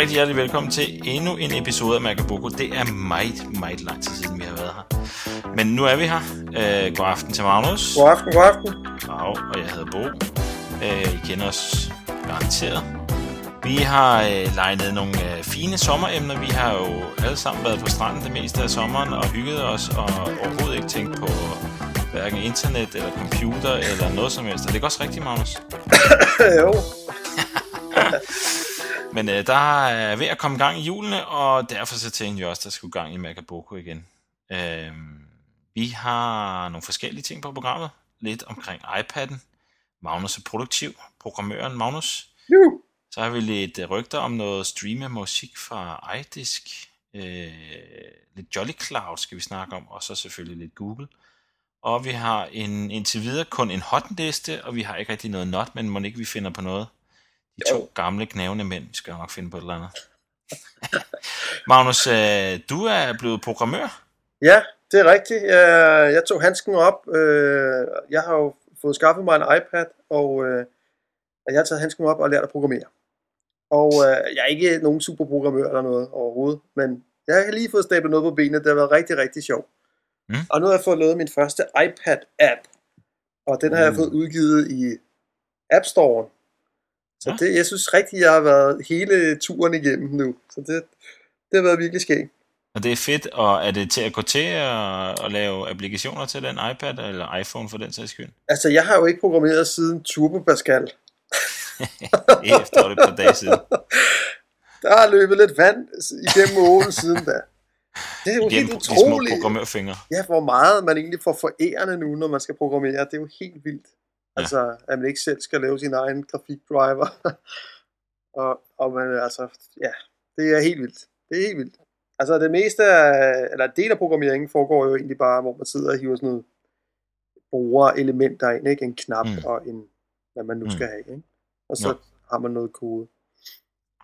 rigtig hjertelig velkommen til endnu en episode af Magaboko. Det er meget, meget lang tid siden, vi har været her. Men nu er vi her. Øh, god aften til Magnus. God aften, god aften. Wow, og jeg hedder Bo. Øh, I kender os garanteret. Vi har øh, legnet nogle øh, fine sommeremner. Vi har jo alle sammen været på stranden det meste af sommeren og hygget os og overhovedet ikke tænkt på hverken internet eller computer eller noget som helst. Og det er også rigtigt, Magnus. jo. Men øh, der er ved at komme gang i julene, og derfor så tænkte jeg også, at der skulle gang i Magaboko igen. Øh, vi har nogle forskellige ting på programmet. Lidt omkring iPad'en. Magnus er produktiv. Programmøren Magnus. Juhu. Så har vi lidt øh, rygter om noget streame musik fra iDisk. Øh, lidt Jolly Cloud skal vi snakke om, og så selvfølgelig lidt Google. Og vi har en, indtil videre kun en hotliste, og vi har ikke rigtig noget not, men må ikke vi finder på noget. De to Jo. gamle knævende mænd, vi skal nok finde på et eller andet. Magnus, øh, du er blevet programmør. Ja, det er rigtigt. Jeg, jeg tog handsken op. Øh, Jeg har jo fået skaffet mig en iPad, og øh, jeg har taget handsken op og lært at programmere. Og øh, jeg er ikke nogen superprogrammør eller noget overhovedet, men jeg har lige fået stablet noget på benene. Det har været rigtig, rigtig sjovt. Mm. Og nu har jeg fået lavet min første iPad-app, og den har jeg Mm. fået udgivet i App Store. Så det, jeg synes rigtig, jeg har været hele turen igennem nu. Så det, det har været virkelig skægt. Og det er fedt, og er det til at gå til at, at lave applikationer til den iPad eller iPhone for den sags skyld? Altså, jeg har jo ikke programmeret siden Turbo Pascal. Det er efter et par dage siden. Der har løbet lidt vand igennem åen siden da. Det er jo Gennem helt de små utroligt. programmørfingre. Ja, hvor meget man egentlig får forærende nu, når man skal programmere. Det er jo helt vildt. Ja. Altså, at man ikke selv skal lave sin egen grafikdriver. og, og man, altså, ja, det er helt vildt. Det er helt vildt. Altså, det meste af, eller en del af programmeringen foregår jo egentlig bare, hvor man sidder og hiver sådan noget bruger elementer ind, ikke? En knap Mm. og en, hvad man nu Mm. skal have, ikke? Og så Jo. har man noget kode.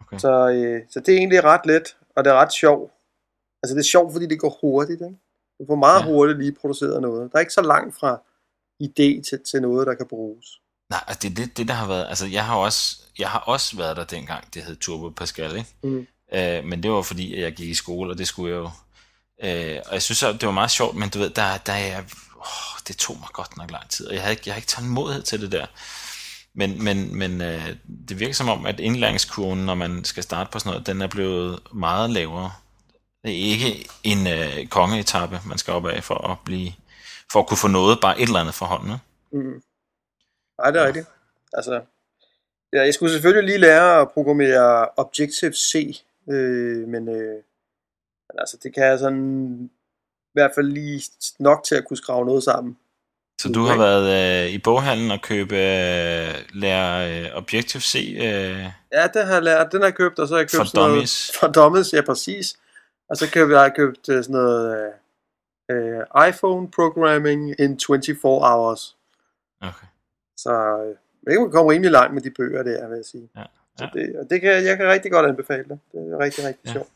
Okay. Så, øh, så det er egentlig ret let, og det er ret sjovt. Altså det er sjovt, fordi det går hurtigt. Ikke? Du får meget Ja. ja. hurtigt lige produceret noget. Der er ikke så langt fra idé til, til noget, der kan bruges. Nej, altså det er det, det, der har været... Altså, jeg har også, jeg har også været der dengang, det hed Turbo Pascal, ikke? Mm. Øh, men det var fordi, at jeg gik i skole, og det skulle jeg jo. Øh, og jeg synes, at det var meget sjovt, men du ved, der, der er... Åh, det tog mig godt nok lang tid, og jeg havde ikke, jeg havde ikke tålmodighed til det der. Men, men, men øh, det virker som om, at indlæringskurven, når man skal starte på sådan noget, den er blevet meget lavere. Det er ikke en øh, kongeetappe, man skal op af for at blive for at kunne få noget, bare et eller andet for hånden. Mm. Nej, det er Ja. rigtigt. Altså, ja, jeg skulle selvfølgelig lige lære at programmere Objective-C, øh, men, øh, men altså, det kan jeg sådan i hvert fald lige nok til at kunne skrave noget sammen. Så du har været øh, i boghandlen og købe øh, lære øh, Objective-C øh, Ja, det har jeg lært. Den har jeg købt, og så har jeg købt For sådan dummies. noget... For dummies. ja, præcis. Og så købte jeg købt øh, sådan noget øh, øh, iPhone programming in 24 hours. okay. Så øh, det kan man komme rimelig langt med de bøger der, vil jeg sige. Ja, Så ja. det, og det kan, jeg kan rigtig godt anbefale det. Det er rigtig, rigtig Ja. sjovt.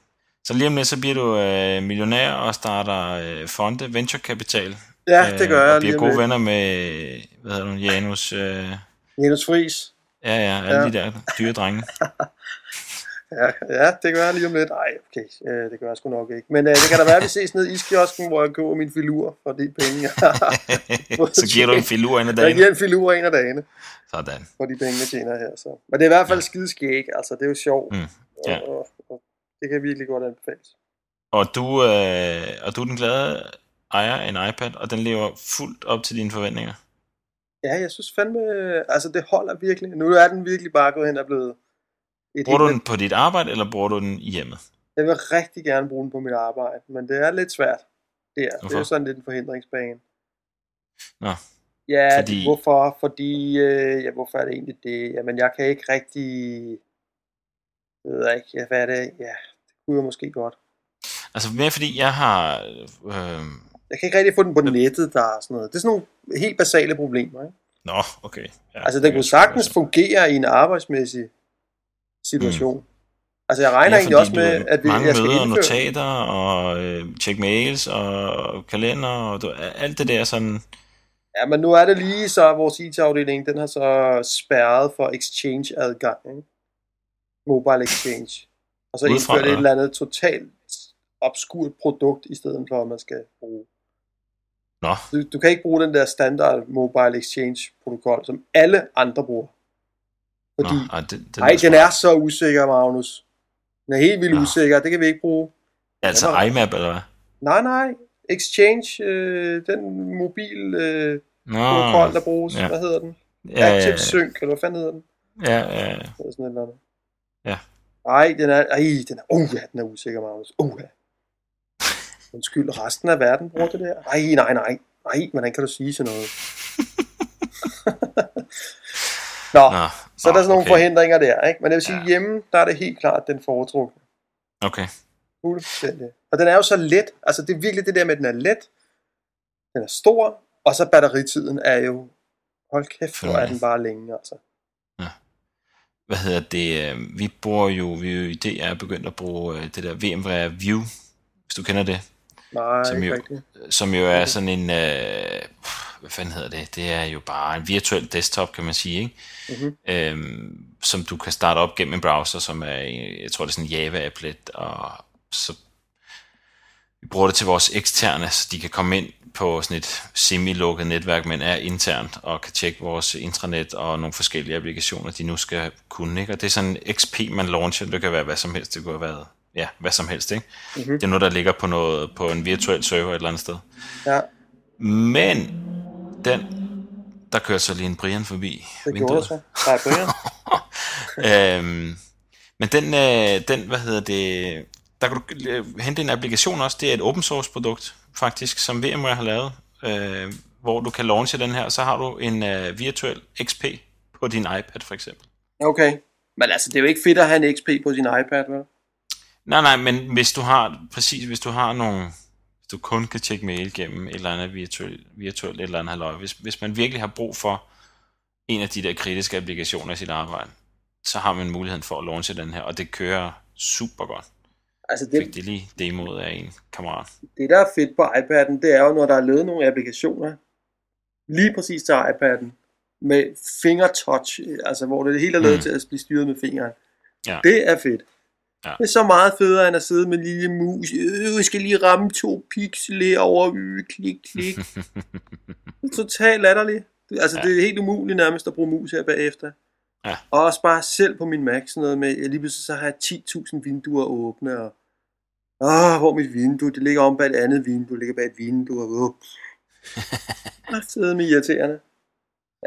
Så lige om lidt, så bliver du øh, millionær og starter øh, fonde, venture capital. Ja, det gør øh, jeg Og bliver gode venner med, hvad hedder du, Janus. Øh, Janus Friis. ja, ja, alle Ja. de der dyre drenge. Ja, ja, det gør jeg lige om lidt. Nej, okay, øh, det gør jeg sgu nok ikke. Men øh, det kan da være, at vi ses nede i iskiosken, hvor jeg køber min filur for de penge, jeg har. så giver du en filur ind ad Jeg dagen. giver en filur en af dagene. Sådan. for de penge, jeg tjener her. Så. Men det er i hvert fald skide skæg, altså det er jo sjovt. Mm, ja. Og, og, og, det kan virkelig godt anbefales. Og du, øh, og du er den glade ejer af en iPad, og den lever fuldt op til dine forventninger. Ja, jeg synes fandme, altså det holder virkelig. Nu er den virkelig bare gået hen og blevet et Bruger du den på dit arbejde, eller bruger du den i hjemmet? Jeg vil rigtig gerne bruge den på mit arbejde, men det er lidt svært. Det er, det er jo sådan lidt en forhindringsbane. Nå, Ja, Fordi- hvorfor? Fordi, øh, ja, hvorfor er det egentlig det? Jamen, jeg kan ikke rigtig, jeg ved ikke, ja, hvad er det? Ja, det kunne jeg måske godt. altså mere fordi jeg har... Øh, Jeg kan ikke rigtig få den på nettet, der er sådan noget. Det er sådan nogle helt basale problemer, ikke? nå, okay. Ja, Altså, den kunne sagtens fungere i en arbejdsmæssig situation. Mm. Altså, jeg regner ja, egentlig også med, at vi, mange jeg skal møder og indføre... notater og øh, tjek mails og kalender og du, alt det der sådan... Ja, men nu er det lige så, vores IT-afdeling, den har så spærret for exchange-adgang, ikke? Mobile exchange. Og så Udefra, indført et eller? andet totalt obskurt produkt, i stedet for, at man skal bruge. Nå, Du, du kan ikke bruge den der standard mobile exchange protokol, som alle andre bruger. Fordi, Nå ej, det, det nej, den er så usikker, Magnus. Den er helt vildt Nå. usikker, det kan vi ikke bruge. Altså IMAP, eller hvad? Nej, nej. Exchange, øh, den mobil øh, Nå, protokol, der bruges, ja. hvad hedder den? ja, ja, Active Sync, eller hvad fanden hedder den? ja, ja, ja. Eller sådan et eller andet. Ja. Ej, den er, ej, den er, uh, ja, den er usikker, Magnus. Uh, ja. Undskyld, resten af verden bruger det der. Ej, nej, nej. Nej, hvordan kan du sige sådan noget? Nå, Nå, så er der sådan nogle okay. forhindringer der, ikke? Men jeg vil sige, Ja. hjemme, der er det helt klart den foretrukne. Okay. Fuldstændig. Og den er jo så let. Altså, det er virkelig det der med, at den er let. Den er stor. Og så batteritiden er jo... Hold kæft, hvor er den bare længe, altså. Hvad hedder det? øh, Vi bruger jo, vi er jo i DR begyndt at bruge øh, det der VMware View, hvis du kender det, Nej, Som ikke jo- rigtigt. som jo er sådan en, øh, hvad fanden hedder det? Det er jo bare en virtuel desktop, kan man sige, ikke? Mhm. Øhm, som du kan starte op gennem en browser, som er, jeg tror det er sådan en Java-applet, og så vi bruger det til vores eksterne, så de kan komme ind på sådan et semi-lukket netværk, men er internt, og kan tjekke vores intranet og nogle forskellige applikationer, de nu skal kunne. Ikke? Og det er sådan en XP, man launcher. Det kan være hvad som helst. Det kunne have været ja, hvad som helst. Ikke? Mhm. Det er noget, der ligger på, noget, på en virtuel server et eller andet sted. Ja, Men den, der kørte så lige en Brian forbi det gjorde det så. Nej, Brian. øhm, men den, øh, den, hvad hedder det, der kan du øh, hente en applikation også, det er et open source produkt, faktisk, som VMware har lavet, øh, hvor du kan launche den her, så har du en øh, virtuel XP på din iPad for eksempel. Okay. Men altså, det er jo ikke fedt at have en XP på sin iPad, vel? Nej, nej, men hvis du har, præcis, hvis du har nogle, du kun kan tjekke mail gennem et eller andet virtuelt, virtuelt et eller andet halløj, hvis, hvis man virkelig har brug for en af de der kritiske applikationer i sit arbejde, så har man muligheden for at launche den her, og det kører super godt. Altså, Fik det, de lige demoet af en kammerat. det der er fedt på iPad'en, det er jo, når der er lavet nogle applikationer, lige præcis til iPad'en, med fingertouch, altså hvor det hele er lavet Mm. til at blive styret med fingeren. Ja. Det er fedt. Ja. Det er så meget federe, end at sidde med en lille mus. Øh, jeg skal lige ramme to pixel herovre. Øh, klik, klik. Det er totalt latterligt. Altså, Ja. det er helt umuligt nærmest at bruge mus her bagefter. Ja. Og også bare selv på min Mac, sådan noget med, jeg lige pludselig så har jeg 10.000 vinduer åbne, og åh, hvor er mit vindue? Det ligger om bag et andet vindue, det ligger bag et vindue, og åh. Det med irriterende.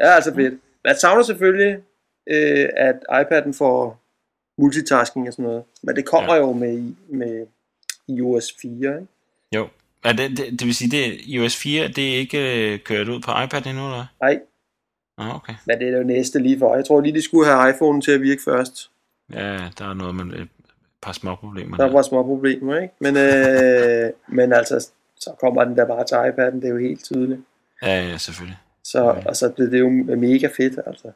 Ja, altså fedt. Jeg savner selvfølgelig, øh, at iPad'en får multitasking og sådan noget. Men det kommer ja. jo med, i- med iOS 4, ikke? Jo. Er det, det, det vil sige, det iOS 4, det er ikke øh, kørt ud på iPad endnu, eller? Nej, Nå, okay. men det er jo næste lige for. Jeg tror lige, de skulle have iPhone til at virke først. Ja, der er noget med et par små problemer Der var små problemer, ikke? Men, øh, men altså, så kommer den der bare til iPad'en, det er jo helt tydeligt. Ja, ja, selvfølgelig. Så, og så blev det jo mega fedt, altså.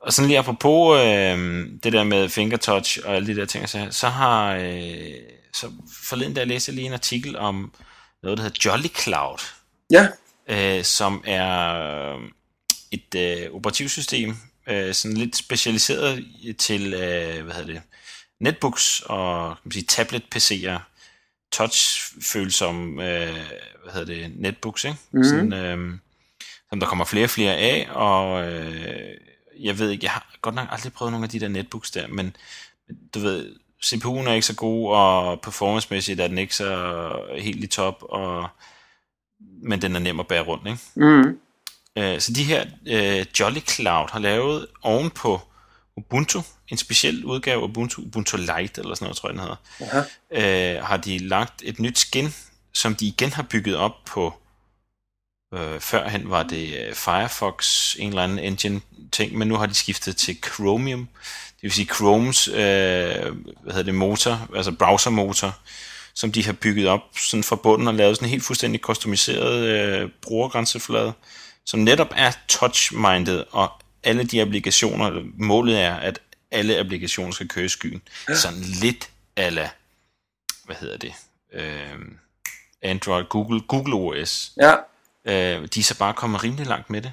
Og sådan lige apropos øh, det der med fingertouch og alle de der ting, så, så har øh, så forleden der læste jeg lige en artikel om noget, der hedder Jolly Cloud, Ja, øh, som er øh, et øh, operativsystem, øh, sådan lidt specialiseret til, øh, hvad hedder det, netbooks og kan man sige, tablet-PC'er, touch-følsomme, øh, hvad hedder det, netbooks, ikke? Mhm. Sådan, øh, som der kommer flere og flere af, og øh, jeg ved ikke, jeg har godt nok aldrig prøvet nogle af de der netbooks der, men du ved, CPU'en er ikke så god, og performancemæssigt er den ikke så helt i top, og, men den er nem at bære rundt, ikke? mm. Øh, så de her øh, Jolly Cloud har lavet ovenpå Ubuntu, en speciel udgave af Ubuntu, Ubuntu Lite eller sådan noget, tror jeg den hedder, Aha. øh, har de lagt et nyt skin, som de igen har bygget op på, øh, førhen var det øh, Firefox, en eller anden engine ting, men nu har de skiftet til Chromium, det vil sige Chromes, øh, hvad hedder det, motor, altså browsermotor, som de har bygget op sådan fra bunden og lavet sådan en helt fuldstændig customiseret øh, brugergrænseflade, som netop er touch-minded, og alle de applikationer, målet er, at alle applikationer skal køre i skyen. Ja. Sådan lidt ala, hvad hedder det, øh, Android, Google, Google OS. Ja, Øh, de er så bare kommet rimelig langt med det.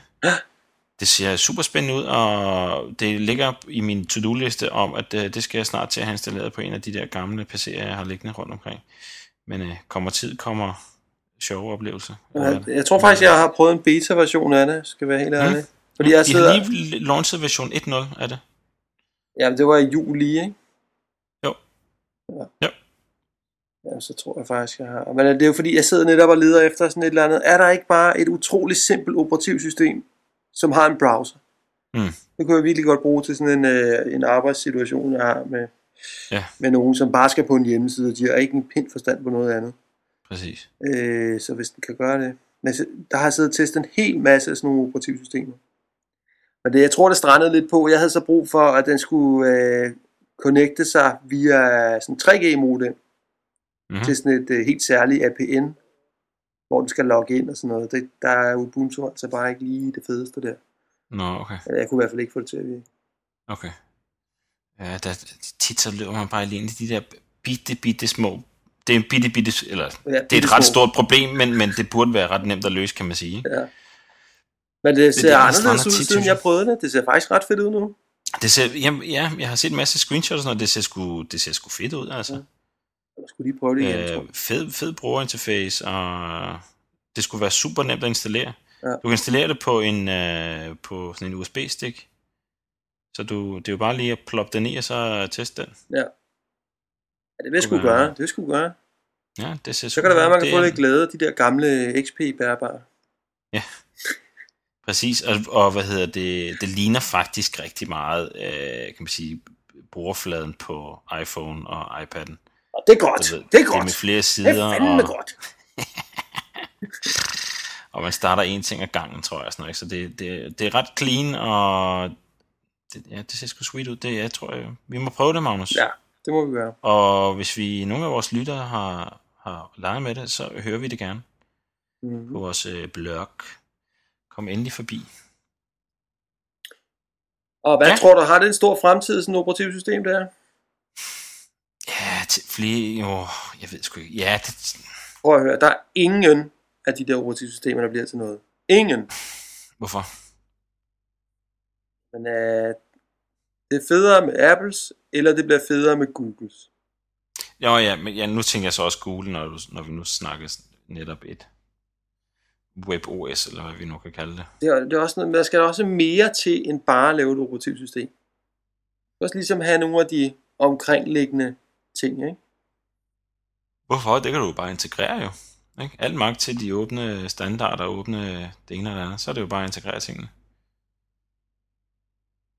det ser super spændende ud, og det ligger i min to-do-liste om, at øh, det skal jeg snart til at have installeret på en af de der gamle PC'er, jeg har liggende rundt omkring. Men øh, kommer tid, kommer sjove oplevelser. Jeg, jeg tror faktisk, jeg har prøvet en beta-version af det, skal være helt ærlig. Mm. Fordi jeg De sidder... har lige launchet version 1.0 af det. Jamen, det var i juli, ikke? Jo. Ja. Jo. Ja, så tror jeg faktisk, jeg har. Men det er jo fordi, jeg sidder netop og leder efter sådan et eller andet. Er der ikke bare et utroligt simpelt operativsystem, som har en browser? Mm. Det kunne jeg virkelig godt bruge til sådan en, øh, en arbejdssituation, jeg har med, Ja. med nogen, som bare skal på en hjemmeside, og de har ikke en pind forstand på noget andet. Præcis. Øh, så hvis den kan gøre det. Men der har jeg siddet og testet en hel masse af sådan nogle operativsystemer. Men det, jeg tror, det strandede lidt på. Jeg havde så brug for, at den skulle øh, connecte sig via sådan 3G-modem Mm-hmm. til sådan et øh, helt særligt APN, hvor den skal logge ind og sådan noget. Det, der er Ubuntu altså bare ikke lige det fedeste der. Nå, okay. Jeg kunne i hvert fald ikke få det til at virke. Okay. Ja, der, tit så løber man bare lige ind i de der bitte, bitte små... Det er en bitte, bitte... Eller, Ja, det er et ret små. stort problem, men, men det burde være ret nemt at løse, kan man sige. Ja. Men det ser der, der anderledes ud, siden jeg prøvede det. Det ser faktisk ret fedt ud nu. Det ser, jamen, ja, jeg har set en masse screenshots og. Det ser sgu, det ser sgu fedt ud, altså. Jeg skulle lige prøve det igen, tror Øh, jeg. fed, fed brugerinterface, og det skulle være super nemt at installere. Ja. Du kan installere det på en, øh, på sådan en USB-stik. Så du, det er jo bare lige at ploppe den i, og så teste den. Ja, det vil jeg sgu gøre. Det vil sgu gøre. Ja, det ser Så kan det være, at man kan få lidt glæde af de der gamle XP-bærbare. Præcis, og, og hvad hedder det, det ligner faktisk rigtig meget, øh, kan man sige, brugerfladen på iPhone og iPad'en. Og det er godt. Ved, det er Det er godt. med flere Det sider, er fandme og, godt. og man starter en ting ad gangen, tror jeg. Sådan noget, ikke? Så det, det, det er ret clean, og det, ja, det ser sgu sweet ud. Det, jeg tror, jeg, vi må prøve det, Magnus. Ja, det må vi gøre. Og hvis vi nogle af vores lyttere har, har leget med det, så hører vi det gerne Mm-hmm. på vores øh, blog. Kom endelig forbi. Og hvad ja. tror du, har det en stor fremtid, sådan et operativsystem der? Flere, jo, jeg ved sgu ikke. Ja, det, Prøv at høre, der er ingen af de der operativsystemer, der bliver til noget. Ingen. hvorfor? Men øh, det er federe med Apples, eller det bliver federe med Googles. Jo, ja, men ja, nu tænker jeg så også Google, når, du, når vi nu snakker netop et WebOS, eller hvad vi nu kan kalde det. Det er, det er også noget, der skal også mere til, end bare at lave et operativsystem. Du skal også ligesom have nogle af de omkringliggende ting, ikke? Hvorfor? Det kan du jo bare integrere jo. Ikke? Alt magt til de åbne standarder, åbne det ene eller andet, så er det jo bare at integrere tingene.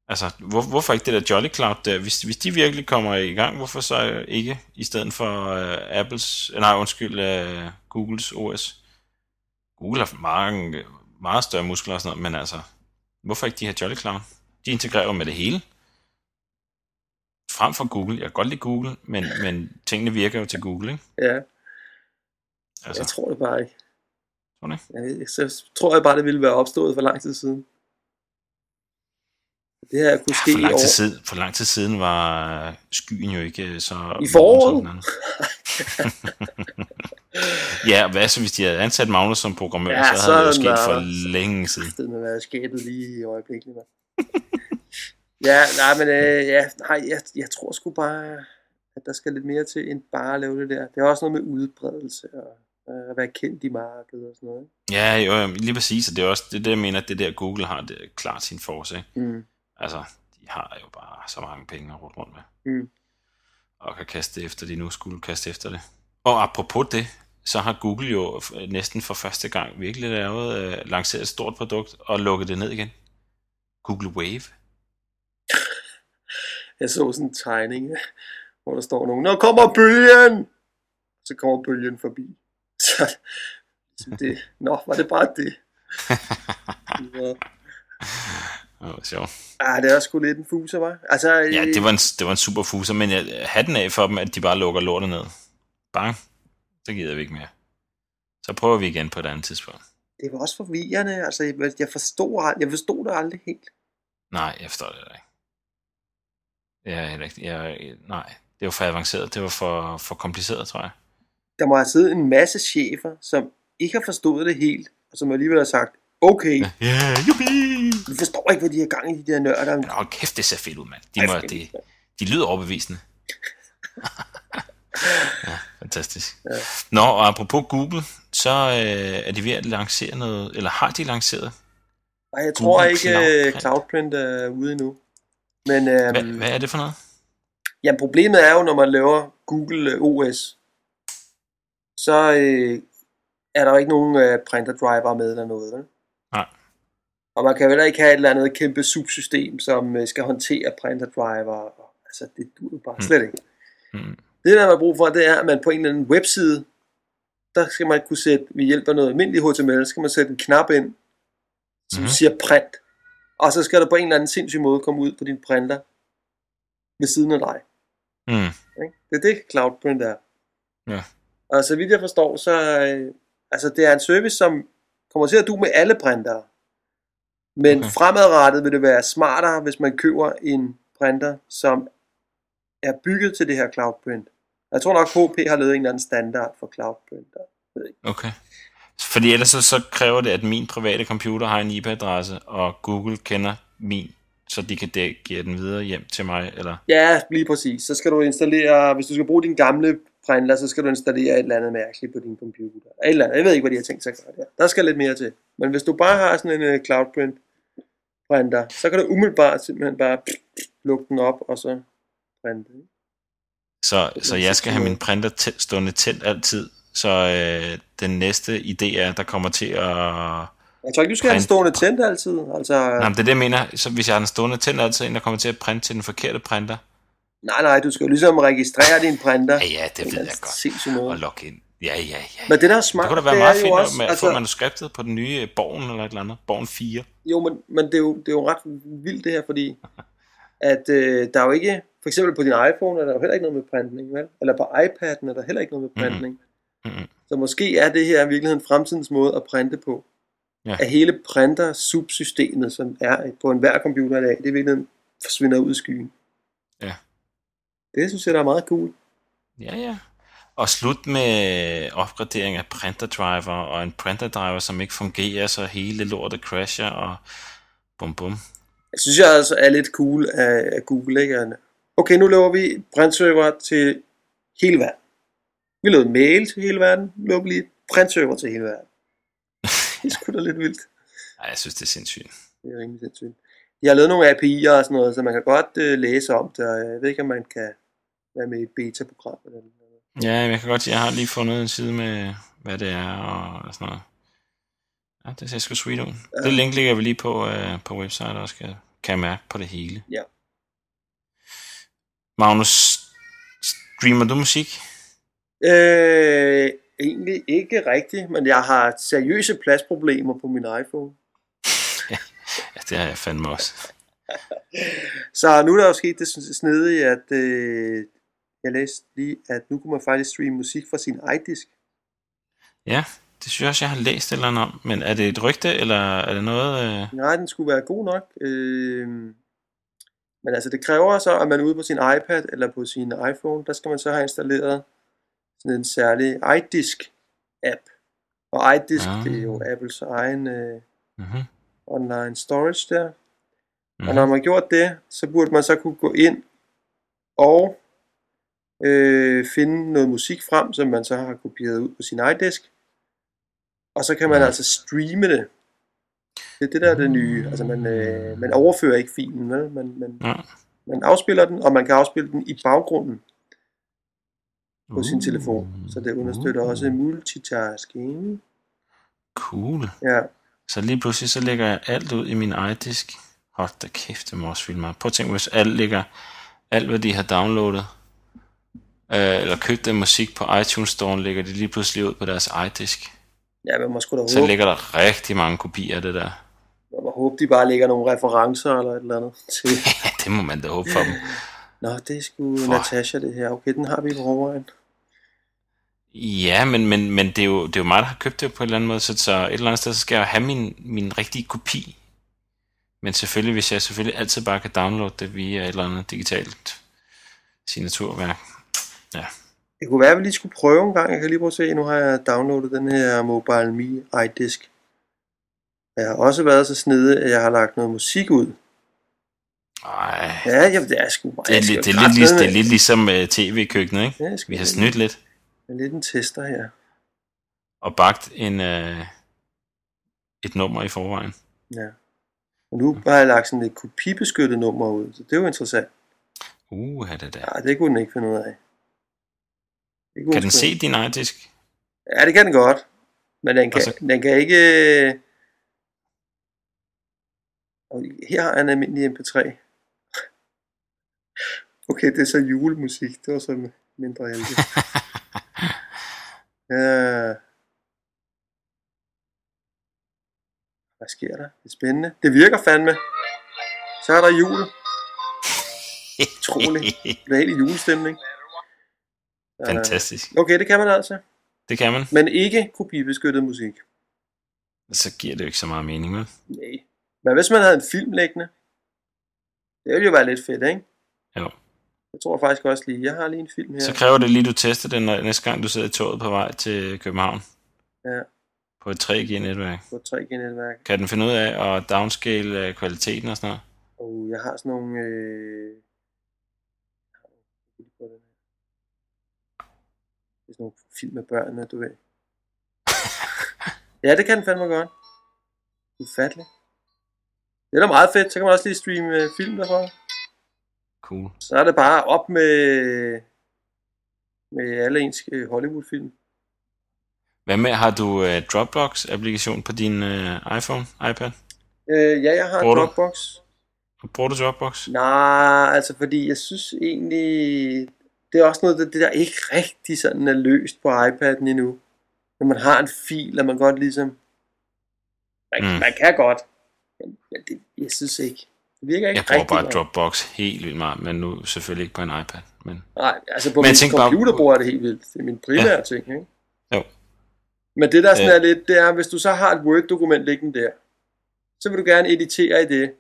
Altså, hvor, hvorfor ikke det der Jolly Cloud der? Hvis, hvis de virkelig kommer i gang, hvorfor så ikke i stedet for uh, Apples, øh, nej undskyld, uh, Googles OS? Google har mange, meget større muskler og sådan noget, men altså, hvorfor ikke de her Jolly Cloud? De integrerer jo med det hele. Frem for Google. Jeg kan godt lide Google, men, men tingene virker jo til Google, ikke? Ja, Altså, jeg tror det bare ikke. tror ikke? Jeg, ved- så tror jeg bare, det ville være opstået for lang tid siden. Det her kunne ske For i lang, tid år. siden, for lang tid siden var skyen jo ikke så... I foråret? ja, hvad så hvis de havde ansat Magnus som programmør, Ja, ja, så havde det jo sket for længe siden. Det med været skabet lige i øjeblikket. mand. ja, nej, men øh, ja, nej, jeg, jeg tror sgu bare, at der skal lidt mere til, end bare at lave det der. Det er også noget med udbredelse og øh, at være kendt i markedet og sådan noget. Ja, jo, jo, lige præcis, og det er også det, er det jeg mener, at det der Google har, det er klart sin force, ikke? Mm. Altså, de har jo bare så mange penge at rundt rundt med. Mm. Og kan kaste efter, de nu skulle kaste efter det. Og apropos det, så har Google jo f- næsten for første gang virkelig lavet, øh, lanceret et stort produkt og lukket det ned igen. Google Wave. Jeg så sådan en tegning, hvor der står nogen, Nå kommer bølgen! Så kommer bølgen forbi. Så så det, nå, var det bare det? Ja. Det var sjovt. Ah, det er sgu lidt en fuser, var. Altså, Ja, det var en, det var en super fuser, men jeg, hatten af for dem, at de bare lukker lortet ned. Bang. Så gider vi ikke mere. Så prøver vi igen på et andet tidspunkt. det var også forvirrende. Altså, jeg, forstod, jeg forstod det aldrig helt. Nej, jeg forstår det ikke. Jeg heller ikke. Jeg, nej, det var for avanceret. Det var for, for kompliceret, tror jeg. Der må have siddet en masse chefer, som ikke har forstået det helt, og som alligevel har sagt, Okay, Ja, yeah, du forstår ikke, hvad de har gang i, de der nørder. Men hold kæft, det ser fedt ud, mand. De, må, de, de lyder overbevisende. ja, fantastisk. Ja. Nå, og apropos Google, så øh, er de ved at lancere noget, eller har de lanceret? Nej, jeg tror Google ikke, Cloud Cloud Cloudprint er ude endnu. Men øhm, Hvad, hvad er det for noget? jamen, problemet er jo, når man laver Google øh, OS, så øh, er der jo ikke nogen øh, printer driver med eller noget. Vel? Nej. Og man kan jo heller ikke have et eller andet kæmpe subsystem, som øh, skal håndtere printer driver. Og, altså, det duer jo bare Mm. slet ikke. Mm. Det, der man har brug for, det er, at man på en eller anden webside, der skal man kunne sætte, ved hjælp af noget almindelig HTML, så skal man sætte en knap ind, som mm. siger print. Og så skal der på en eller anden sindssyg måde komme ud på din printer ved siden af dig. Mm. Det er det, CloudPrint er. Ja. Og så vidt jeg forstår, så øh, altså det er en service, som kommer til at du med alle printere. Men Okay. fremadrettet vil det være smartere, hvis man køber en printer, som er bygget til det her CloudPrint. Jeg tror nok, HP har lavet en eller anden standard for CloudPrint. Okay. Fordi ellers så, så kræver det, at min private computer har en IP-adresse, og Google kender min, så de kan de- give den videre hjem til mig, eller... Ja, lige præcis. Så skal du installere, hvis du skal bruge din gamle printer, så skal du installere et eller andet mærkeligt på din computer. Et eller andet. Jeg ved ikke, hvad de har tænkt sig at gøre der. Der skal lidt mere til. Men hvis du bare har sådan en uh, CloudPrint printer, så kan du umiddelbart simpelthen bare lukke den op, og så printe. Så, så jeg skal have min printer stående tændt altid, så øh, den næste idé er, der kommer til at... Jeg tror ikke, du skal have den Print. stående tændt altid. Altså, Nej, men det er det, jeg mener. Så hvis jeg har den stående tændt altid, en der kommer til at printe til den forkerte printer. nej, nej, du skal jo ligesom registrere din printer. Ja, ja, det ved jeg godt. Måde. Og logge ind. Ja, ja, ja. Men det der er Det smart, kunne da være det meget fint også, med at altså, få manuskriptet på den nye Borgen eller et eller andet. Borgen 4. Jo, men, men det, er jo, det er jo ret vildt det her, fordi at øh, der er jo ikke, for eksempel på din iPhone er der jo heller ikke noget med printning, vel? Eller på iPad'en er der heller ikke noget med printning. Mhm. Så måske er det her i virkeligheden fremtidens måde at printe på. Ja. At hele printer-subsystemet, som er på enhver computer i dag, det i virkeligheden forsvinder ud i skyen. Ja. Det synes jeg, der er meget cool. Ja, ja. Og slut med opgradering af printer driver, og en printer driver, som ikke fungerer, så hele lortet crasher, og bum bum. Jeg synes jeg altså er lidt cool af, af Google, ikke? Okay, nu laver vi printserver til hele verden. Vi lavede mail til hele verden, vi lige printserver til hele verden. Det er sgu da lidt vildt. Ej, jeg synes, det er sindssygt. Det er rimelig sindssygt. Jeg har lavet nogle API'er og sådan noget, så man kan godt uh, læse om det, jeg ved ikke, om man kan være med i et beta-program. Eller noget. Ja, jeg kan godt sige, jeg har lige fundet en side med, hvad det er, og sådan noget. Ja, det ser sgu sweet ud. Ja. Det link ligger vi lige på, uh, på website også, kan, kan jeg mærke på det hele. Ja. Magnus, streamer du musik? Øh, egentlig ikke rigtigt, men jeg har seriøse pladsproblemer på min iPhone. Ja, det har jeg fandme også. Så nu er der jo sket det snedige, at øh, jeg læste lige, at nu kunne man faktisk streame musik fra sin iDisk. Ja, det synes jeg også, jeg har læst eller andet om. Men er det et rygte, eller er det noget... Øh... Nej, den skulle være god nok. Øh, men altså, det kræver så, at man er ude på sin iPad eller på sin iPhone, der skal man så have installeret sådan en særlig iDisk-app. Og iDisk, Ah. ah. det er jo Apples egen øh, Mm-hmm. online storage der. Mhm. Og når man har gjort det, så burde man så kunne gå ind og øh, finde noget musik frem, som man så har kopieret ud på sin iDisk. Og så kan man Mhm. altså streame det. Det er det, der er det nye. Altså man, øh, man overfører ikke filen, vel? Man, man, Ja. man afspiller den, og man kan afspille den i baggrunden på sin Uh. telefon. Så det understøtter Uh. også multitasking. Cool. Ja, Så lige pludselig, så lægger jeg alt ud i min iDisk. Hold da kæft, det må også filme Prøv at tænke, hvis alt ligger, alt hvad de har downloadet, øh, eller købt af musik på iTunes Store, lægger de lige pludselig ud på deres iDisk. ja man må sgu da Så håbe, ligger der rigtig mange kopier af det der. man må håbe, de bare lægger nogle referencer eller et eller andet til. Ja, det må man da håbe for dem. Nå, det er sgu For- Natasha det her. Okay, den har vi på overvejen. Ja, men, men, men det, er jo, det er jo mig, der har købt det på en eller anden måde, så, så et eller andet sted, så skal jeg jo have min, min rigtige kopi. Men selvfølgelig, hvis jeg selvfølgelig altid bare kan downloade det via et eller andet digitalt signaturværk. Ja, Det kunne være, at vi lige skulle prøve en gang. Jeg kan lige prøve at se. Nu har jeg downloadet den her Mobile Me iDisk. Jeg har også været så snedig, at jeg har lagt noget musik ud. Ej, Ja, jamen, det er sgu meget. det er, lidt, det, er lidt, lig- det er lidt ligesom uh, tv-køkkenet, ikke? Ja, Vi har snydt lidt Jeg er lidt en tester her. og bagt en, uh, et nummer i forvejen. Ja. Og nu har jeg lagt sådan et kopibeskyttet nummer ud, så det er jo interessant. Uh, det der. Nej, det kunne den ikke finde ud af. Det kunne Kan den se din iDisk? Ja, det kan den godt. Men den kan, Og så- den kan ikke... Og her har jeg en almindelig MP3. Okay, det er så julemusik. Det var så mindre heldigt. ja. Hvad sker der? Det er spændende. Det virker fandme. Så er der jul. Utroligt. Det er helt i julestemning. Fantastisk. Okay, det kan man altså. Det kan man. Men ikke kopibeskyttet musik. Så giver det jo ikke så meget mening, vel? Nej. Men hvis man havde en film liggende, det ville jo være lidt fedt, ikke? Jo. Jeg tror faktisk også lige, jeg har lige en film her. Så kræver det lige, at du tester den næste gang, du sidder i toget på vej til København. Ja. På et 3G-netværk. På 3G-netværk. Kan den finde ud af at downscale øh, kvaliteten og sådan noget? Og jeg har sådan nogle... Øh... Det er sådan nogle film med børnene, du ved. ja, det kan den fandme godt. Ufatteligt. Det er da meget fedt. Så kan man også lige streame øh, film derfra. Cool. Så er det bare op med, med alle ens øh, Hollywood-film. Hvad med, har du uh, Dropbox-applikation på din uh, iPhone, iPad? Øh, ja, jeg har Bruger du? Dropbox. Bruger du Dropbox? Nej, altså fordi jeg synes egentlig, det er også noget, det, det der ikke rigtig sådan er løst på iPad'en endnu. Når man har en fil, og man godt ligesom, man, Mm. man kan godt, men, men det, jeg synes ikke, det virker ikke Jeg bruger bare. Dropbox helt vildt meget, men nu selvfølgelig ikke på en iPad. Men Nej, altså på Men min tænker bare- computer bruger jeg det helt vildt. Det er min primære ja. ting, ikke? Jo. Men det der sådan Øh. er lidt, det er, hvis du så har et Word-dokument liggende der, så vil du gerne editere i det.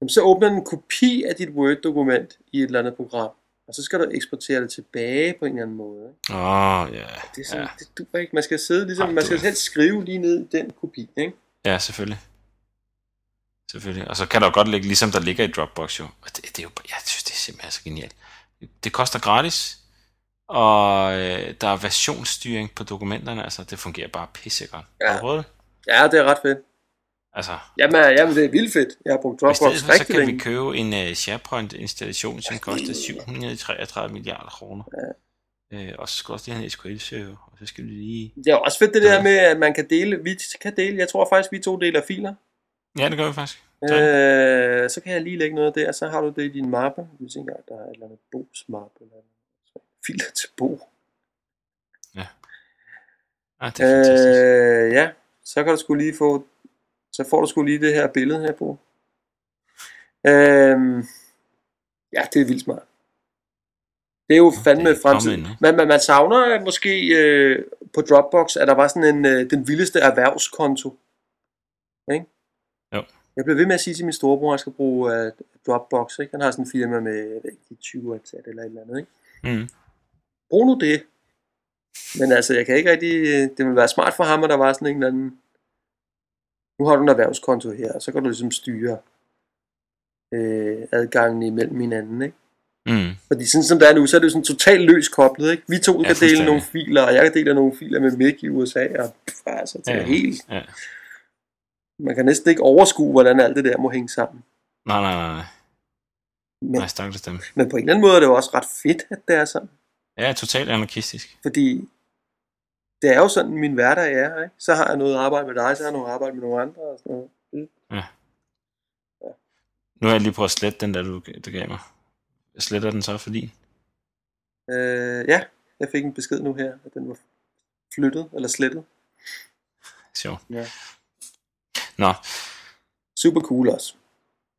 Jamen, så åbner en kopi af dit Word-dokument i et eller andet program. Og så skal du eksportere det tilbage på en eller anden måde. Åh, oh, ja. Det er sådan, ja. ja. det duer ikke. Man skal sidde ligesom, Ej, man skal helst skrive lige ned i den kopi, ikke? Ja, selvfølgelig. Selvfølgelig. Og så kan der jo godt ligge, ligesom der ligger i Dropbox jo. Og det, det er jo, jeg synes, det er simpelthen så genialt. Det koster gratis, og øh, der er versionsstyring på dokumenterne, altså det fungerer bare pissegodt. Ja. Har du prøvet det? Ja, det er ret fedt. Altså, Jamen, jamen det er vildt fedt. Jeg har brugt Dropbox for, så rigtig kan vi købe en uh, SharePoint-installation, som koster 733 milliarder kroner. Ja. Øh, og så skal også lige have en SQL-server, og så skal du lige... Det er også fedt det der med, at man kan dele, vi kan dele, jeg tror faktisk, vi to deler filer. Ja, det gør vi faktisk. Øh, så kan jeg lige lægge noget der, så har du det i din mappe. Hvis ikke der er et eller andet Bo's mappe. Eller noget. Filer til Bo. Ah, det er fantastisk. Øh, ja, så kan du skulle lige få, så får du skulle lige det her billede her på. Øh, ja, det er vildt smart. Det er jo fandme fremtiden. Men man, man savner måske øh, på Dropbox, at der var sådan en, øh, den vildeste erhvervskonto. Ikke? Jo. Jeg blev ved med at sige til min storebror, at jeg skal bruge uh, Dropbox. Ikke? Han har sådan en firma med ikke, de 20 ansatte eller et eller andet. Ikke? Mm. Brug nu det. Men altså, jeg kan ikke rigtig... Det ville være smart for ham, at der var sådan en eller anden... Nu har du en erhvervskonto her, og så kan du ligesom styre øh, adgangen imellem hinanden, ikke? Mm. Fordi sådan som det er nu, så er det jo sådan totalt løs koblet, ikke? Vi to kan dele nogle filer, og jeg kan dele nogle filer med Mick i USA, og pff, altså, er Ja, helt... ja. Man kan næsten ikke overskue, hvordan alt det der må hænge sammen. Nej, nej, nej, nej. Men, Nej, stakkels dem. men på en eller anden måde er det jo også ret fedt, at det er sådan. Ja, totalt anarkistisk. Fordi det er jo sådan, min hverdag er, ikke? Så har jeg noget arbejde med dig, så har jeg noget arbejde med nogle andre, og sådan noget. Nu har jeg lige prøvet at slette den der, du, du gav mig. Jeg sletter den så for din. Øh, ja, jeg fik en besked nu her, at den var flyttet, eller slettet. Sjov. Ja. Nå, Super cool også.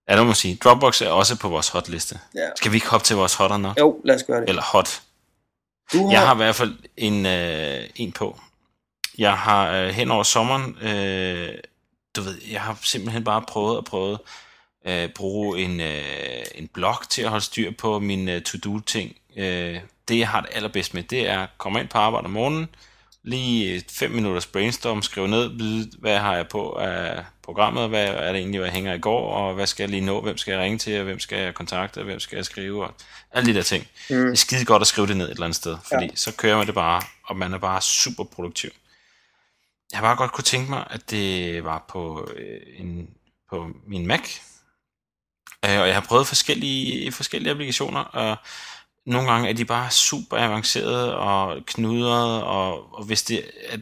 ja, det må sige. Dropbox er også på vores hotliste. Ja. Skal vi ikke hoppe til vores hotter nok? Jo, lad os gøre det. Eller hot. Du har, Jeg har i hvert fald en, øh, en på. Jeg har øh, hen over sommeren, øh, du ved, jeg har simpelthen bare prøvet og prøvet øh, bruge en, øh, en blog til at holde styr på mine øh, to-do-ting. Øh, det, jeg har det allerbedst med, det er at komme ind på arbejde om morgenen, lige fem minutters brainstorm, skrive ned, hvad har jeg på af programmet, hvad er det egentlig, hvad hænger i går, og hvad skal jeg lige nå, hvem skal jeg ringe til, og hvem skal jeg kontakte, og hvem skal jeg skrive, og alle de der ting. Mm. Det er skide godt at skrive det ned et eller andet sted, fordi ja. så kører man det bare, og man er bare super produktiv. Jeg har bare godt kunne tænke mig, at det var på, øh, en, på min Mac, øh, og jeg har prøvet forskellige, forskellige applikationer, og nogle gange er de bare super avancerede og knudrede, og, og hvis, det, at,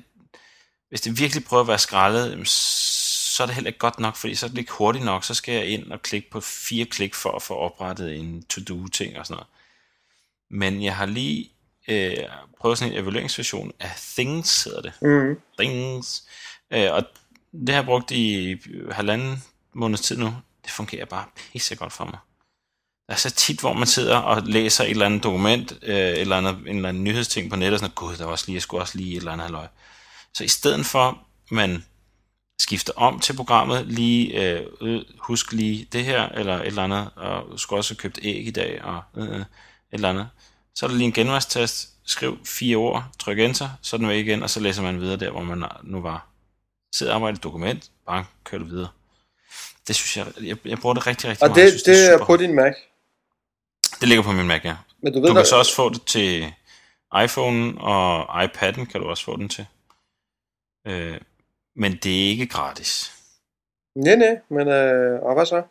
hvis det virkelig prøver at være skrællet, så er det heller ikke godt nok, fordi så er det ikke hurtigt nok, så skal jeg ind og klikke på fire klik for at få oprettet en to-do-ting og sådan noget. Men jeg har lige øh, prøvet sådan en evalueringsversion af Things, hedder det. Mm. Things. Øh, og det har jeg brugt i halvanden måneds tid nu. Det fungerer bare pissegodt for mig. Der er så tit, hvor man sidder og læser et eller andet dokument, øh, eller andet, en eller anden nyhedsting på nettet, og sådan, gud, der var også lige, jeg skulle også lige et eller andet halvøj. Så i stedet for, man skifter om til programmet, lige øh, husk lige det her, eller et eller andet, og skulle også have købt æg i dag, og øh, et eller andet. Så er der lige en genvejstest, skriv fire ord, tryk enter, så er den væk igen, og så læser man videre der, hvor man nu var. Sid og arbejde et dokument, bare kør det videre. Det synes jeg, jeg, jeg bruger det rigtig, rigtig og meget. Og det, det, det er, er på din Mac? Det ligger på min Mac, ja. Men du, ved, du kan der... så også få det til iPhone og iPad'en kan du også få den til. Øh, men det er ikke gratis. Nej, nej, men øh, og hvad så?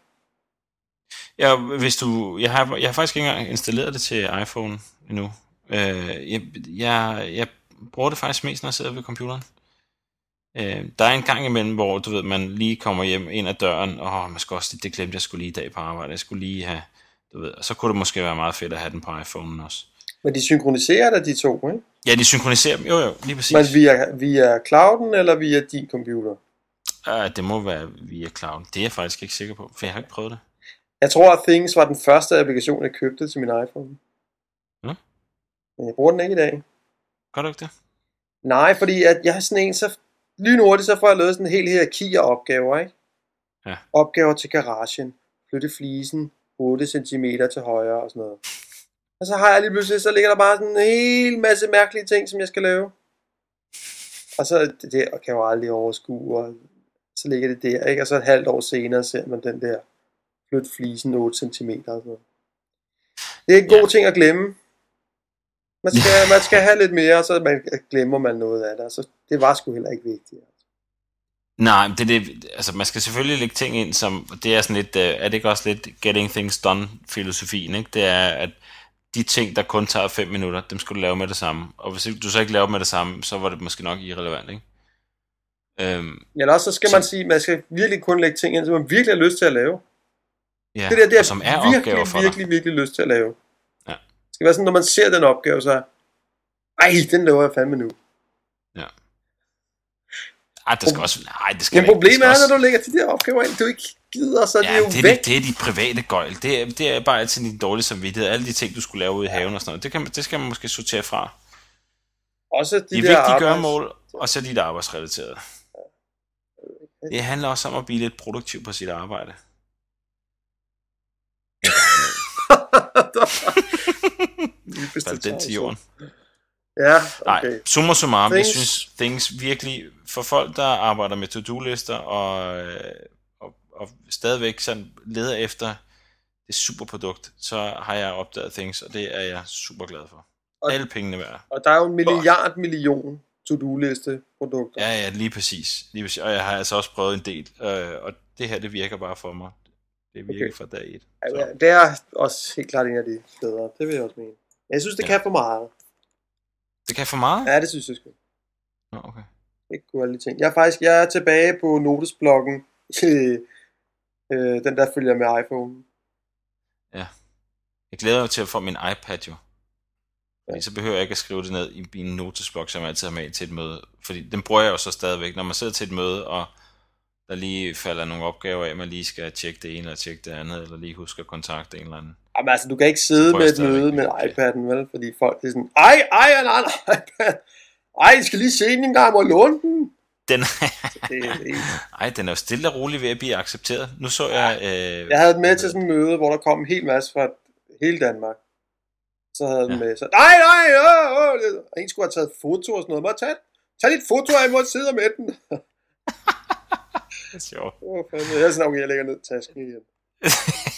Ja, hvis du, jeg har, jeg har faktisk ikke engang installeret det til iPhone endnu. Øh, jeg, jeg, jeg bruger det faktisk mest, når jeg sidder ved computeren. Øh, der er en gang imellem, hvor du ved, man lige kommer hjem ind ad døren, og oh, man skal også, det glemte jeg skulle lige i dag på arbejde, jeg skulle lige have, du ved, så kunne det måske være meget fedt at have den på iPhone også. Men de synkroniserer da de to, ikke? Ja, de synkroniserer dem, jo jo, lige præcis. Men via, via clouden eller via din computer? Ja, det må være via clouden. Det er jeg faktisk ikke sikker på, for jeg har ikke prøvet det. Jeg tror, at Things var den første applikation, jeg købte til min iPhone. Ja. Men jeg bruger den ikke i dag. Gør du ikke det? Nej, fordi at jeg har sådan en, så lynhurtigt, så får jeg lavet sådan en hel hierarki af opgaver, ikke? Ja. Opgaver til garagen, flytte flisen 8 cm til højre og sådan noget. Og så har jeg lige pludselig, så ligger der bare sådan en hel masse mærkelige ting, som jeg skal lave. Og så det, det kan jeg jo aldrig overskue, og så ligger det der, ikke? Og så et halvt år senere ser man den der flytte flisen 8 cm og sådan noget. Det er en god ja. ting at glemme. Man skal, man skal have lidt mere, så man glemmer man noget af det. Så det var sgu heller ikke vigtigt. Nej, det, det, altså man skal selvfølgelig lægge ting ind, som, det er sådan lidt, uh, er det ikke også lidt getting things done filosofien, ikke? Det er, at de ting, der kun tager 5 minutter, dem skal du lave med det samme. Og hvis du så ikke laver med det samme, så var det måske nok irrelevant, ikke? Øhm, ja, eller også så skal så, man sige, man skal virkelig kun lægge ting ind, som man virkelig har lyst til at lave. Ja, det der, det er, som er virkelig, opgaver for virkelig, dig. virkelig lyst til at lave. Ja. Det skal være sådan, når man ser den opgave, så ej, den laver jeg fandme nu. Ja. Ej, det skal også... Nej, det skal Men problemet er, når du lægger de der opgaver ind, du ikke gider, så ja, det er jo det, væk. Det er de private gøjl. Det er, det er bare altid din dårlige samvittighed. Alle de ting, du skulle lave ude i haven og sådan noget, det, kan, det skal man måske sortere fra. Også de, de der vigtige arbejds... gørmål, og så de der arbejdsrelaterede. Det handler også om at blive lidt produktiv på sit arbejde. Faldt den til jorden. Ja, okay. Nej, summa summarum, things. jeg synes, things virkelig, for folk, der arbejder med to-do-lister, og, øh, og, og stadigvæk sådan leder efter det superprodukt, så har jeg opdaget things, og det er jeg super glad for. Og, Alle pengene værd. Og der er jo en milliard million to-do-liste produkter. Ja, ja, lige præcis. lige præcis. Og jeg har altså også prøvet en del, øh, og det her, det virker bare for mig. Det virker okay. fra dag et. Ja, det er også helt klart en af de steder. Det vil jeg også mene. Jeg synes, det ja. kan for meget. Det kan for meget? Ja, det synes jeg sgu. Nå, okay. Ikke kunne alle ting. Jeg er faktisk jeg er tilbage på notesbloggen. øh, den der følger med iPhone. Ja. Jeg glæder mig til at få min iPad jo. Ja. så behøver jeg ikke at skrive det ned i min notesblog, som jeg altid har med til et møde. Fordi den bruger jeg jo så stadigvæk. Når man sidder til et møde, og der lige falder nogle opgaver af, man lige skal tjekke det ene eller tjekke det andet, eller lige huske at kontakte en eller anden. Jamen altså, du kan ikke sidde med et møde med iPad'en, vel? Fordi folk er sådan, ej, ej, en anden iPad. Ej, jeg skal lige se den en gang, må låne den. Den, ej, den er jo stille og rolig ved at blive accepteret. Nu så jeg... Øh, jeg havde den med til sådan et møde, hvor der kom en hel masse fra hele Danmark. Så havde den ja. med, så nej, nej, åh, åh, og en skulle have taget foto og sådan noget. Må jeg tage Tag lidt foto af mig og sidde med den. Det er sjovt. Jeg er sådan, okay, jeg lægger ned tasken igen.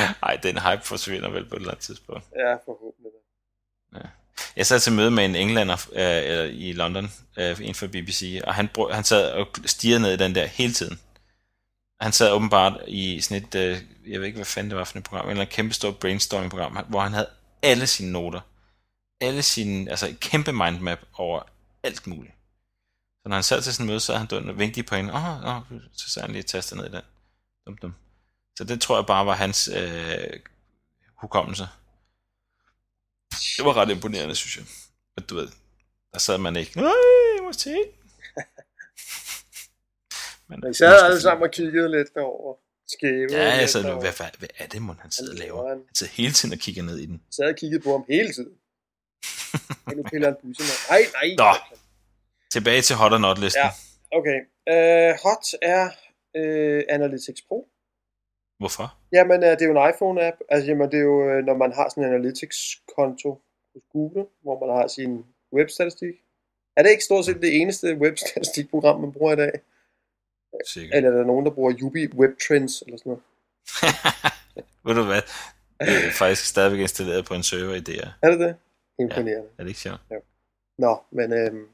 Ej, den hype forsvinder vel på et eller andet tidspunkt. Ja, forhåbentlig. Jeg sad til møde med en englænder øh, i London, øh, inden for BBC, og han, brug, han sad og stirrede ned i den der hele tiden. Han sad åbenbart i sådan et, øh, jeg ved ikke, hvad fanden det var for et program, eller et kæmpe stort brainstorming-program, hvor han havde alle sine noter. Alle sine, altså et kæmpe mindmap over alt muligt. Så når han sad til sådan en møde, så havde han døden og vinkede på hende. Åh, oh, oh, så sad han lige tastet ned i den. Dum, dum. Så det tror jeg bare var hans øh, hukommelse. Det var ret imponerende, synes jeg. Men du ved, der sad man ikke. Nej, jeg må. Men, Men så havde alle sammen og kiggede lidt over skæve. Ja, jeg sad nu, og- hvad, hvad, hvad er det, må han sidder og laver? Han sidder hele tiden og kigger ned i den. sad og kiggede på ham hele tiden. Og nu piller han bussen af. Nej, nej. Nå. Tilbage til hot or not listen. Ja. Okay. Uh, hot er uh, Analytics Pro. Hvorfor? Jamen, øh, det er jo en iPhone-app. Altså, jamen, det er jo, øh, når man har sådan en Analytics-konto hos Google, hvor man har sin webstatistik. Er det ikke stort set det eneste webstatistikprogram, man bruger i dag? Sikkert. Eller er der nogen, der bruger Yubi Web Trends eller sådan noget? Ved du hvad? Det er faktisk stadigvæk installeret på en server i DR. Er det det? Imponerende. Er det ikke sjovt? Nå, men øhm,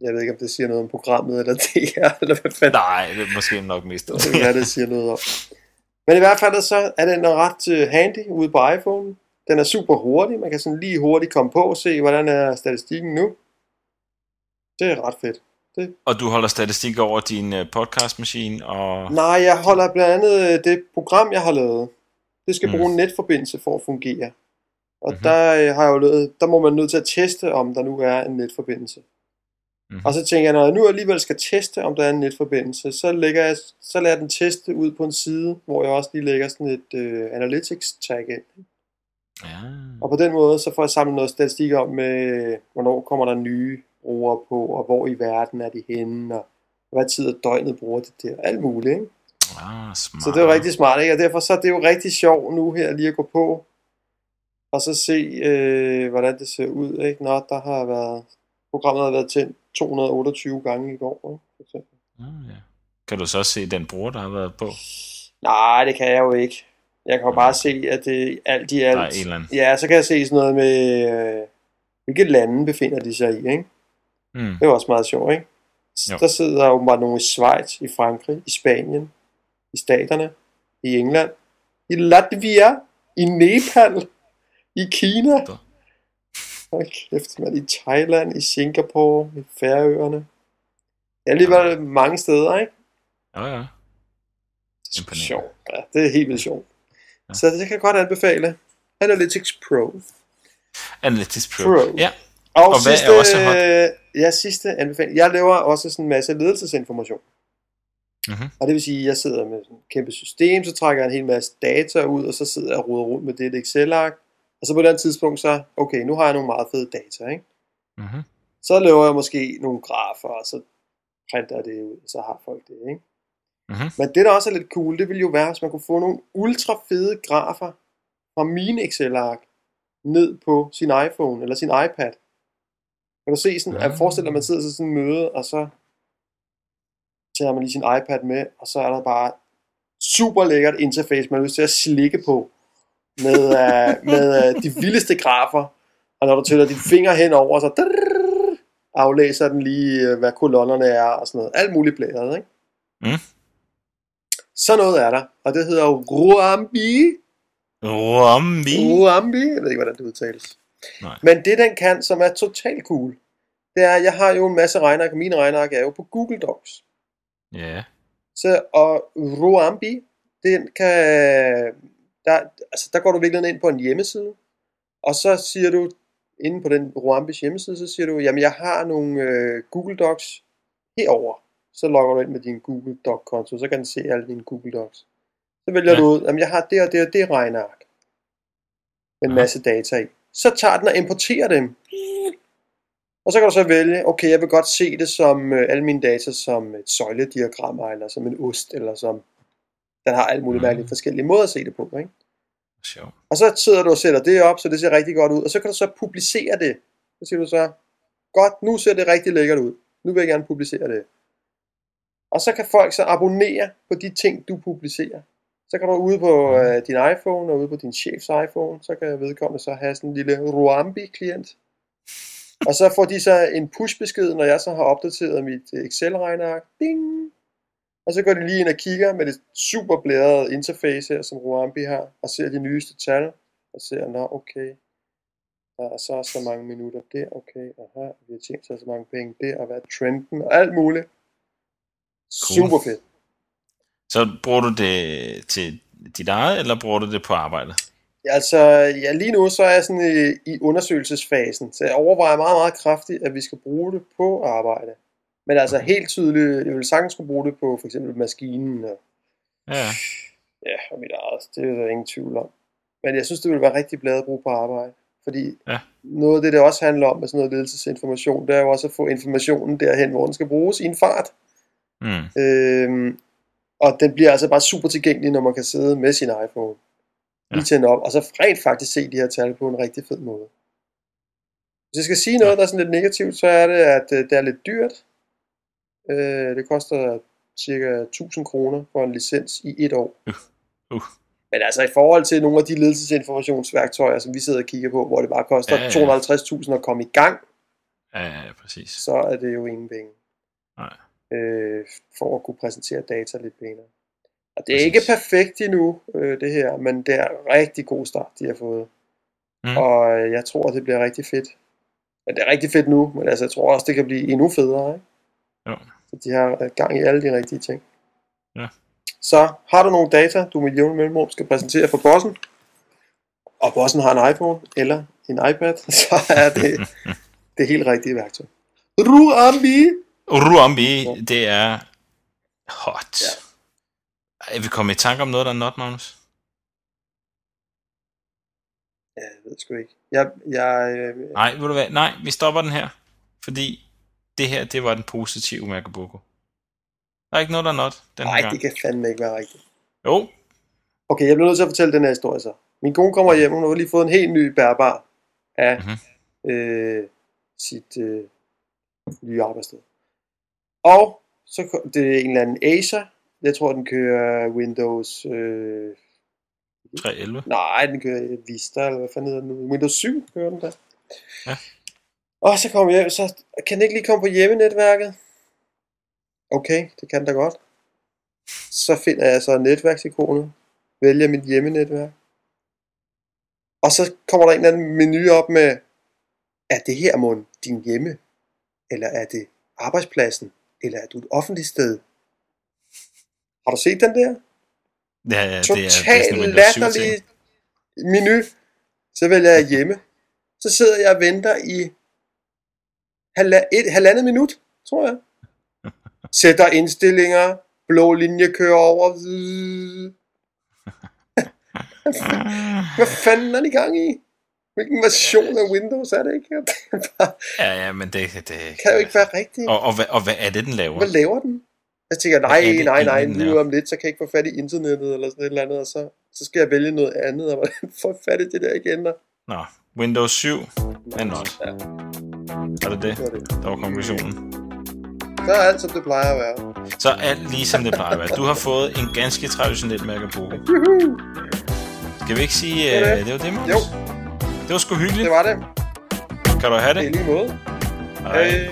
jeg ved ikke, om det siger noget om programmet, eller det er, eller hvad fanden Nej, det er måske nok mest det er, det siger noget om. Men i hvert fald så er den ret øh, handy ude på iPhone. Den er super hurtig. Man kan sådan lige hurtigt komme på og se, hvordan er statistikken nu. Det er ret fedt. Og du holder statistik over din øh, podcastmaskine, og... Nej, jeg holder blandt andet øh, det program, jeg har lavet. Det skal Mm. bruge en netforbindelse for at fungere. Og Mhm. der har jeg jo lavet, der må man nødt til at teste, om der nu er en netforbindelse. Mhm. Og så tænker jeg, når jeg nu alligevel skal teste, om der er en netforbindelse, så, lægger jeg, så lader jeg den teste ud på en side, hvor jeg også lige lægger sådan et øh, analytics tag ind. Ja. Og på den måde, så får jeg samlet noget statistik om, med, hvornår kommer der nye brugere på, og hvor i verden er de henne, og hvad tid af døgnet bruger de det, og alt muligt. Ikke? Ah, smart. Så det er jo rigtig smart, ikke? Og derfor så er det jo rigtig sjovt nu her lige at gå på, og så se, øh, hvordan det ser ud, ikke? Nå, der har været, programmet har været tændt 228 gange i går, ikke? For eksempel. Ah, ja. Kan du så også se den bruger, der har været på? Nej, det kan jeg jo ikke. Jeg kan jo bare se, at det alt i alt... Der er en eller anden. Ja, så kan jeg se sådan noget med, øh, hvilke lande befinder de sig i, ikke? Mm. Det er jo også meget sjovt, ikke? Jo. Der sidder jo bare nogle i Schweiz, i Frankrig, i Spanien, i Staterne, i England, i Latvia, i Nepal, i Kina. Da. Hold kæft, man. I Thailand, i Singapore, i Færøerne. Er alligevel mange steder, ikke? Ja, ja. Det er sjovt. Ja, det er helt vildt sjovt. Ja. Så det kan jeg godt anbefale. Analytics Pro. Analytics Pro. Pro. Ja. Og, Og hvad er sidste, også hot? Ja, sidste anbefaling. Jeg laver også sådan en masse ledelsesinformation. Mhm. Og det vil sige, at jeg sidder med sådan et kæmpe system, så trækker jeg en hel masse data ud, og så sidder jeg og roder rundt med det i et Excel-ark. Og så på et andet tidspunkt, så, okay, nu har jeg nogle meget fede data, ikke? Mm-hmm. Så laver jeg måske nogle grafer, og så printer det ud, og så har folk det, ikke? Mhm. Men det, der også er lidt cool, det ville jo være, hvis man kunne få nogle ultra fede grafer fra mine Excel-ark ned på sin iPhone eller sin iPad. Kan du se sådan, at Ah. forestille dig, at man sidder til sådan en møde, og så tager man lige sin iPad med, og så er der bare super lækkert interface, man har lyst til at slikke på, med, uh, med uh, de vildeste grafer, og når du tæller dine fingre henover, så drrrr, aflæser den lige, uh, hvad kolonnerne er, og sådan noget. Alt muligt blæret, ikke? Mm. Så noget er der, og det hedder Ruambi. Rombi. Ruambi, jeg ved ikke, hvordan det udtales. Nej. Men det, den kan, som er totalt cool, det er, at jeg har jo en masse regneark, og mine regneark er jo på Google Docs. Ja. Så, og Ruambi, den kan, der, altså, der går du virkelig ind på en hjemmeside, og så siger du, inde på den Ruambis hjemmeside, så siger du, jamen jeg har nogle øh, Google Docs herover. Så logger du ind med din Google Doc-konto, så kan den se alle dine Google Docs. Så vælger Ja. du ud, jamen jeg har det og det og det regneark. Med en Ja. masse data i. Så tager den og importerer dem. Og så kan du så vælge, okay, jeg vil godt se det som øh, alle mine data som et søjlediagram, eller som en ost, eller som... Den har alle mulige Mhm. mærkelige forskellige måder at se det på, ikke? Sjov. Og så sidder du og sætter det op, så det ser rigtig godt ud, og så kan du så publicere det. Så siger du så, godt, nu ser det rigtig lækkert ud. Nu vil jeg gerne publicere det. Og så kan folk så abonnere på de ting, du publicerer. Så kan du ude på øh, din iPhone og ude på din chefs iPhone, så kan vedkommende så have sådan en lille Ruambi-klient. Og så får de så en push-besked, når jeg så har opdateret mit Excel-regneark. Ding! Og så går de lige ind og kigger med det super blærede interface her, som Ruambi har, og ser de nyeste tal, og ser, nå okay, der er så så mange minutter der, okay, aha, vi har tjent så så mange penge der, og hvad er trenden, og alt muligt. Super fedt. Så bruger du det til dit eget, eller bruger du det på arbejdet? Ja, altså, ja, lige nu så er jeg sådan i, i undersøgelsesfasen, så jeg overvejer meget, meget kraftigt, at vi skal bruge det på arbejde. Men altså helt tydeligt, jeg vil sagtens skulle bruge det på for eksempel maskinen og, Ja, ja, og mit eget, det er der ingen tvivl om. Men jeg synes, det ville være rigtig bladet at bruge på arbejde. Fordi Ja. noget af det, det også handler om med sådan noget ledelsesinformation, det er jo også at få informationen derhen, hvor den skal bruges i en fart. mm. Øhm, og den bliver altså bare super tilgængelig, når man kan sidde med sin iPhone. Lige Ja. tænde op, og så rent faktisk se de her tal på en rigtig fed måde. Hvis jeg skal sige noget, der er sådan lidt negativt, så er det, at øh, det er lidt dyrt. Øh, det koster cirka 1000 kroner for en licens i et år. Uh. Men altså i forhold til nogle af de ledelsesinformationsværktøjer, som vi sidder og kigger på, hvor det bare koster Ja, ja, ja. 250.000 at komme i gang, ja, ja, præcis. så er det jo ingen penge. Nej. øh, for at kunne præsentere data lidt pænere. Og det er Præcis. ikke perfekt endnu, øh, det her, men det er rigtig god start, de har fået. Mm. Og øh, jeg tror, det bliver rigtig fedt. Men det er rigtig fedt nu, men altså, jeg tror også, det kan blive endnu federe. Ikke? Jo. Så de har øh, gang i alle de rigtige ting. Ja. Så har du nogle data, du med jævne mellemrum skal præsentere for bossen, og bossen har en iPhone eller en iPad, så er det det helt rigtige værktøy. Ruambi! Uruambi, Ja. det er hot. Ja. Er vi kommet i tanke om noget, der er not, Magnus? Ja, jeg ved sgu ikke. Jeg, jeg, øh, Nej, ved du hvad? Nej, vi stopper den her. Fordi det her, det var den positive Makaboko. Der er ikke noget, der er not den nej, det kan fandme ikke være rigtigt. Jo, Okay, jeg bliver nødt til at fortælle den her historie så. Min kone kommer hjem, hun har lige fået en helt ny bærbar af Mhm. øh, sit øh, nye arbejdssted. Og så det er en eller anden Acer. Jeg tror, den kører Windows... Øh, 311. nej, den kører Vista, eller hvad fanden hedder den nu? Windows 7 kører den der. Ja. Og så kommer jeg hjem, så kan den ikke lige komme på hjemmenetværket? Okay, det kan da godt. Så finder jeg så netværksikonet, vælger mit hjemmenetværk. Og så kommer der en eller anden menu op med, er det her mon din hjemme? Eller er det arbejdspladsen? Eller er du et offentligt sted? Har du set den der? Ja, ja, det er, det er sådan Totalt en Windows 7 latterlig menu. Så vælger jeg hjemme. Så sidder jeg og venter i halva, et, halvandet minut, tror jeg. Sætter indstillinger. Blå linje kører over. Hvad fanden er de i gang i? Hvilken version af Windows er det ikke? Det er bare- Ja, ja, men det, det kan jo ikke være rigtigt. Og, og, hvad, og hvad er det, den laver? Hvad laver den? Jeg tænker, nej, det nej, nej, nu om lidt, så kan jeg ikke få fat i internettet eller sådan et eller andet, og så, så skal jeg vælge noget andet, og hvordan får jeg fat i det der igen? Der? Nå, Windows 7 er not. Ja, Er det det? det var det. Der var konklusionen. Så er alt, som det plejer at være. Så alt ligesom det plejer at være. Du har fået en ganske traditionel Makaboko. Juhu! Skal vi ikke sige, Det var uh, det. det var det, Magnus? Jo. Det var sgu hyggeligt. Det var det. Kan du have Det er det? lige måde. Hej. Hej.